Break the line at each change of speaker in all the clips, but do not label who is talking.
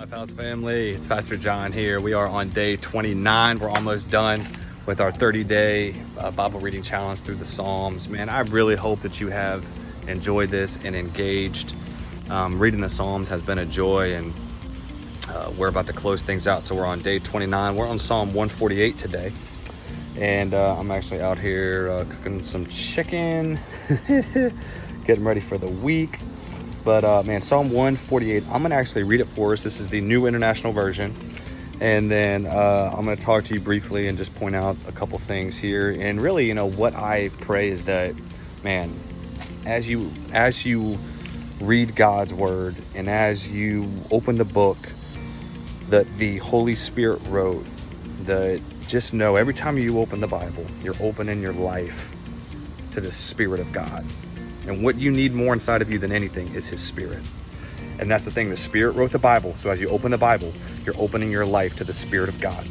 Lifehouse family, it's Pastor John here. We are on day 29. We're almost done with our 30 day uh, Bible reading challenge through the Psalms. Man, I really hope that you have enjoyed this and engaged. Um, reading the Psalms has been a joy, and uh, we're about to close things out. So we're on day 29. We're on Psalm 148 today. And uh, I'm actually out here uh, cooking some chicken, getting ready for the week. But uh, man, Psalm 148, I'm going to actually read it for us. This is the New International Version. And then uh, I'm going to talk to you briefly and just point out a couple things here. And really, you know, what I pray is that, man, as you as you read God's word and as you open the book that the Holy Spirit wrote, that just know every time you open the Bible, you're opening your life to the Spirit of God. And what you need more inside of you than anything is His Spirit. And that's the thing, the Spirit wrote the Bible. So as you open the Bible, you're opening your life to the Spirit of God,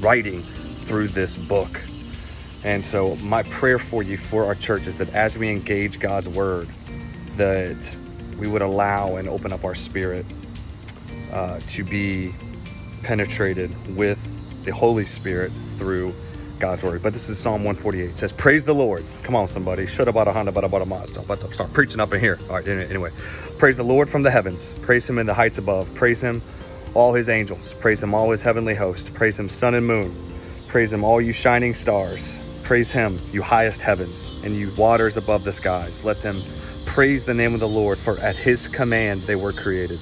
writing through this book. And so, my prayer for you, for our church, is that as we engage God's Word, that we would allow and open up our spirit uh, to be penetrated with the Holy Spirit through God's word. But this is Psalm 148. It says, Praise the Lord. Come on, somebody. Should about a Honda, about about a Mazda. About to start preaching up in here. All right, anyway. Praise the Lord from the heavens. Praise him in the heights above. Praise him, all his angels. Praise him, all his heavenly host. Praise him, sun and moon. Praise him, all you shining stars. Praise him, you highest heavens, and you waters above the skies. Let them praise the name of the Lord, for at his command they were created,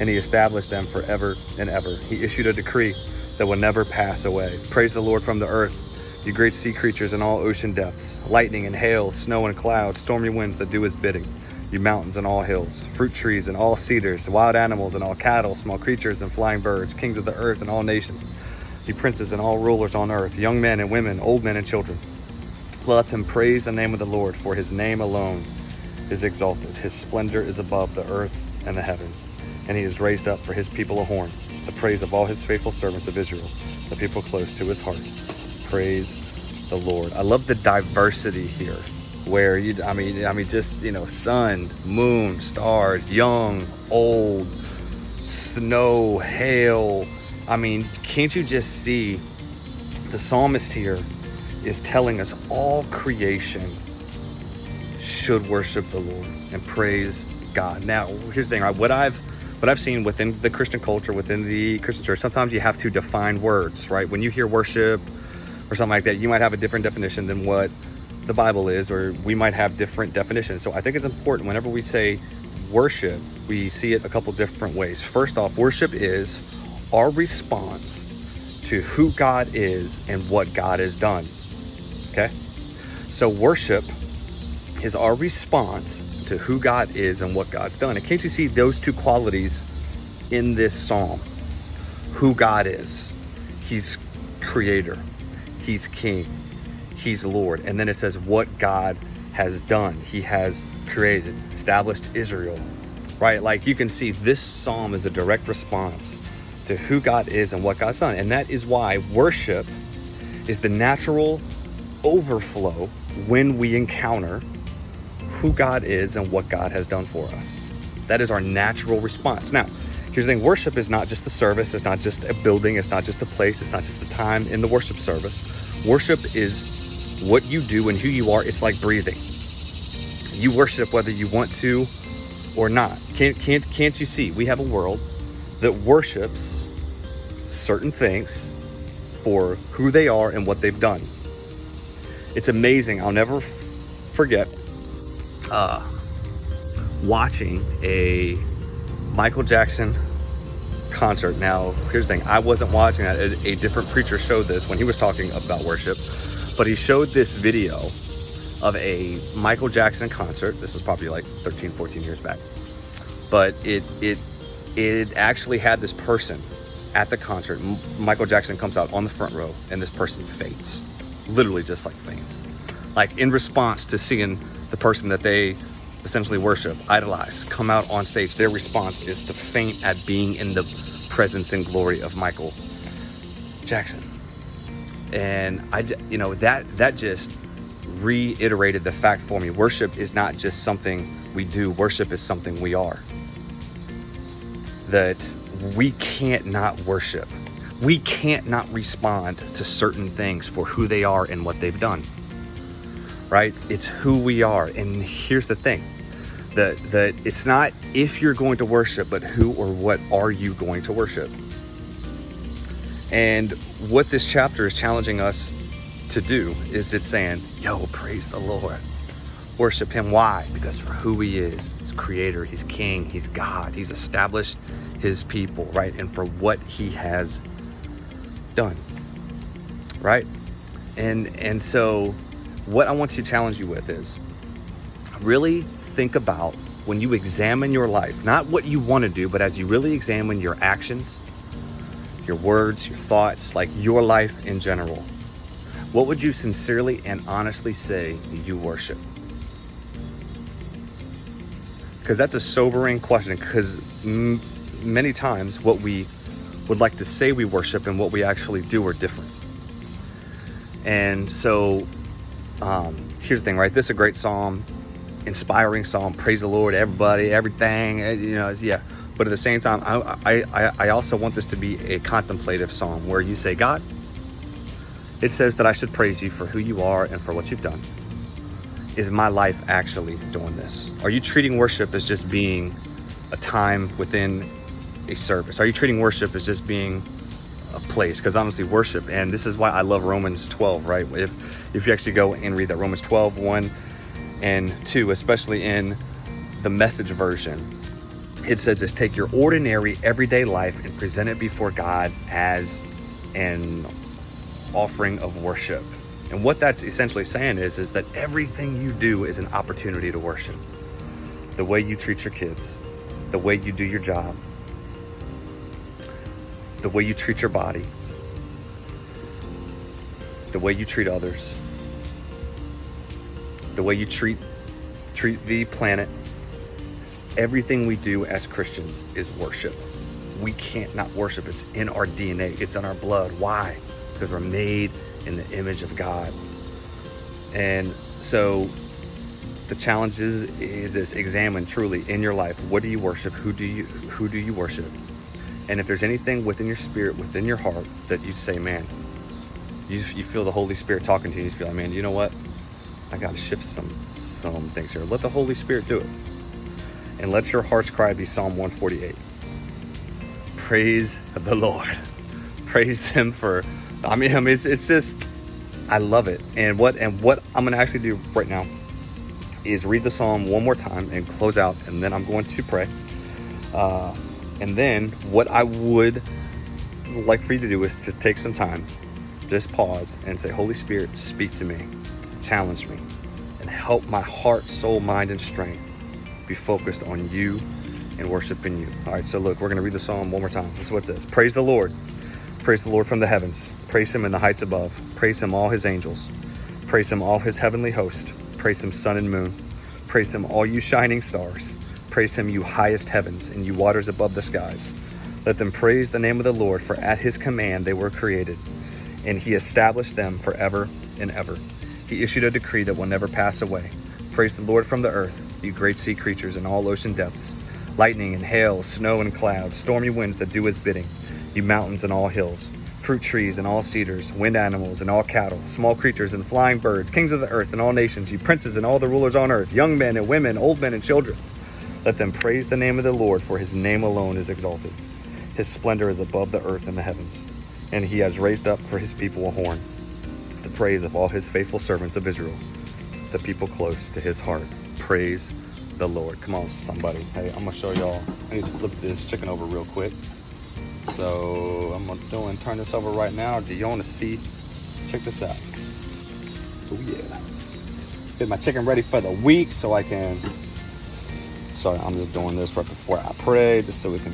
and he established them forever and ever. He issued a decree that will never pass away. Praise the Lord from the earth, you great sea creatures in all ocean depths, lightning and hail, snow and clouds, stormy winds that do his bidding, you mountains and all hills, fruit trees and all cedars, wild animals and all cattle, small creatures and flying birds, kings of the earth and all nations, you princes and all rulers on earth, young men and women, old men and children. Let them praise the name of the Lord, for his name alone is exalted. His splendor is above the earth and the heavens, and he has raised up for his people a horn the praise of all his faithful servants of Israel, the people close to his heart. Praise the Lord. I love the diversity here where you I mean I mean just, you know, sun, moon, stars, young, old, snow, hail. I mean, can't you just see the psalmist here is telling us all creation should worship the Lord and praise God. Now, here's the thing, right? What I've what I've seen within the Christian culture, within the Christian church, sometimes you have to define words, right? When you hear worship or something like that, you might have a different definition than what the Bible is, or we might have different definitions. So I think it's important whenever we say worship, we see it a couple different ways. First off, worship is our response to who God is and what God has done. Okay? So worship is our response to who God is and what God's done. And can't you see those two qualities in this psalm? Who God is. He's creator. He's king. He's Lord. And then it says what God has done. He has created, established Israel. Right? Like you can see this psalm is a direct response to who God is and what God's done. And that is why worship is the natural overflow when we encounter who God is and what God has done for us. That is our natural response. Now, here's the thing worship is not just the service, it's not just a building, it's not just a place, it's not just the time in the worship service. Worship is what you do and who you are. It's like breathing. You worship whether you want to or not. Can't, can't, can't you see? We have a world that worships certain things for who they are and what they've done. It's amazing. I'll never forget uh, watching a Michael Jackson concert. Now, here's the thing I wasn't watching that. A, a different preacher showed this when he was talking about worship, but he showed this video of a Michael Jackson concert. This was probably like 13, 14 years back. But it, it, it actually had this person at the concert. Michael Jackson comes out on the front row, and this person faints, literally just like faints, like in response to seeing the person that they essentially worship, idolize, come out on stage, their response is to faint at being in the presence and glory of Michael Jackson. And I, you know, that that just reiterated the fact for me. Worship is not just something we do. Worship is something we are. That we can't not worship. We can't not respond to certain things for who they are and what they've done. Right? It's who we are. And here's the thing. That, that it's not if you're going to worship, but who or what are you going to worship? And what this chapter is challenging us to do is it's saying, yo, praise the Lord. Worship him. Why? Because for who he is, he's creator, he's king, he's God, he's established his people, right? And for what he has done. Right? And and so what I want to challenge you with is really think about when you examine your life, not what you want to do, but as you really examine your actions, your words, your thoughts, like your life in general. What would you sincerely and honestly say you worship? Because that's a sobering question, because m- many times what we would like to say we worship and what we actually do are different. And so um, here's the thing, right? This is a great psalm, inspiring psalm. Praise the Lord, everybody, everything. Eh, you know, yeah. But at the same time, I, I, I also want this to be a contemplative psalm where you say, God, it says that I should praise you for who you are and for what you've done. Is my life actually doing this? Are you treating worship as just being a time within a service? Are you treating worship as just being a place? Because honestly, worship, and this is why I love Romans 12, right? If if you actually go and read that Romans 12, 1 and 2, especially in the message version, it says this take your ordinary everyday life and present it before God as an offering of worship. And what that's essentially saying is, is that everything you do is an opportunity to worship. The way you treat your kids, the way you do your job, the way you treat your body, the way you treat others, the way you treat treat the planet. Everything we do as Christians is worship. We can't not worship. It's in our DNA. It's in our blood. Why? because we're made in the image of God. And so the challenge is, is this examine truly in your life what do you worship who do you who do you worship and if there's anything within your spirit within your heart that you say man you, you feel the holy spirit talking to you you feel like man you know what? I gotta shift some some things here. Let the holy spirit do it. And let your heart's cry be psalm 148 praise the lord. Praise him for I mean, I mean, it's, it's just, I love it. And what and what I'm gonna actually do right now is read the psalm one more time and close out, and then I'm going to pray. Uh, and then what I would like for you to do is to take some time, just pause and say, Holy Spirit, speak to me, challenge me, and help my heart, soul, mind, and strength be focused on you and worshiping you. All right, so look, we're going to read the psalm one more time. This is what it says Praise the Lord. Praise the Lord from the heavens. Praise him in the heights above. Praise him, all his angels. Praise him, all his heavenly host. Praise him, sun and moon. Praise him, all you shining stars. Praise him, you highest heavens, and you waters above the skies. Let them praise the name of the Lord, for at his command they were created, and he established them forever and ever. He issued a decree that will never pass away. Praise the Lord from the earth, you great sea creatures in all ocean depths, lightning and hail, snow and clouds, stormy winds that do his bidding you mountains and all hills, fruit trees and all cedars, wind animals and all cattle, small creatures and flying birds, kings of the earth and all nations, you princes and all the rulers on earth, young men and women, old men and children. Let them praise the name of the Lord, for his name alone is exalted. His splendor is above the earth and the heavens, and he has raised up for his people a horn, the praise of all his faithful servants of Israel, the people close to his heart. Praise the Lord. Come on, somebody. Hey, I'm gonna show y'all. I need to flip this chicken over real quick. So I'm gonna do and turn this over right now. Do you want to see? Check this out. Oh yeah. Get my chicken ready for the week so I can. Sorry, I'm just doing this right before I pray, just so we can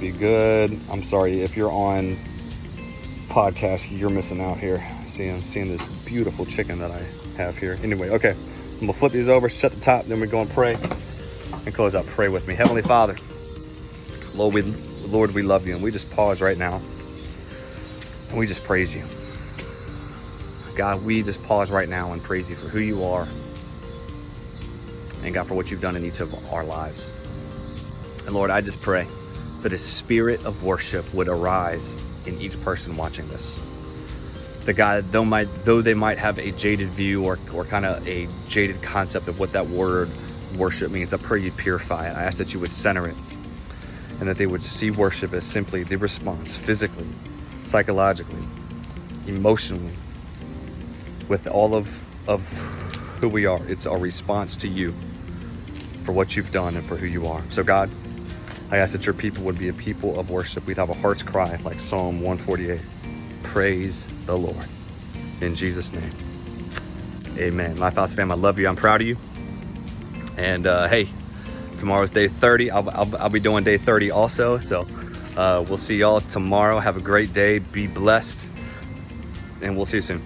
be good. I'm sorry if you're on podcast, you're missing out here. Seeing seeing this beautiful chicken that I have here. Anyway, okay. I'm gonna flip these over, shut the top, then we go and pray and close out. Pray with me. Heavenly Father, Lord, we Lord, we love you. And we just pause right now and we just praise you. God, we just pause right now and praise you for who you are and God, for what you've done in each of our lives. And Lord, I just pray that a spirit of worship would arise in each person watching this. The God, though might though they might have a jaded view or, or kind of a jaded concept of what that word worship means, I pray you purify it. I ask that you would center it and that they would see worship as simply the response physically, psychologically, emotionally, with all of, of who we are. It's our response to you for what you've done and for who you are. So, God, I ask that your people would be a people of worship. We'd have a heart's cry like Psalm 148. Praise the Lord. In Jesus' name. Amen. Lifehouse fam, I love you. I'm proud of you. And uh, hey, tomorrow's day 30. I'll, I'll, I'll, be doing day 30 also. So uh, we'll see y'all tomorrow. Have a great day. Be blessed. And we'll see you soon.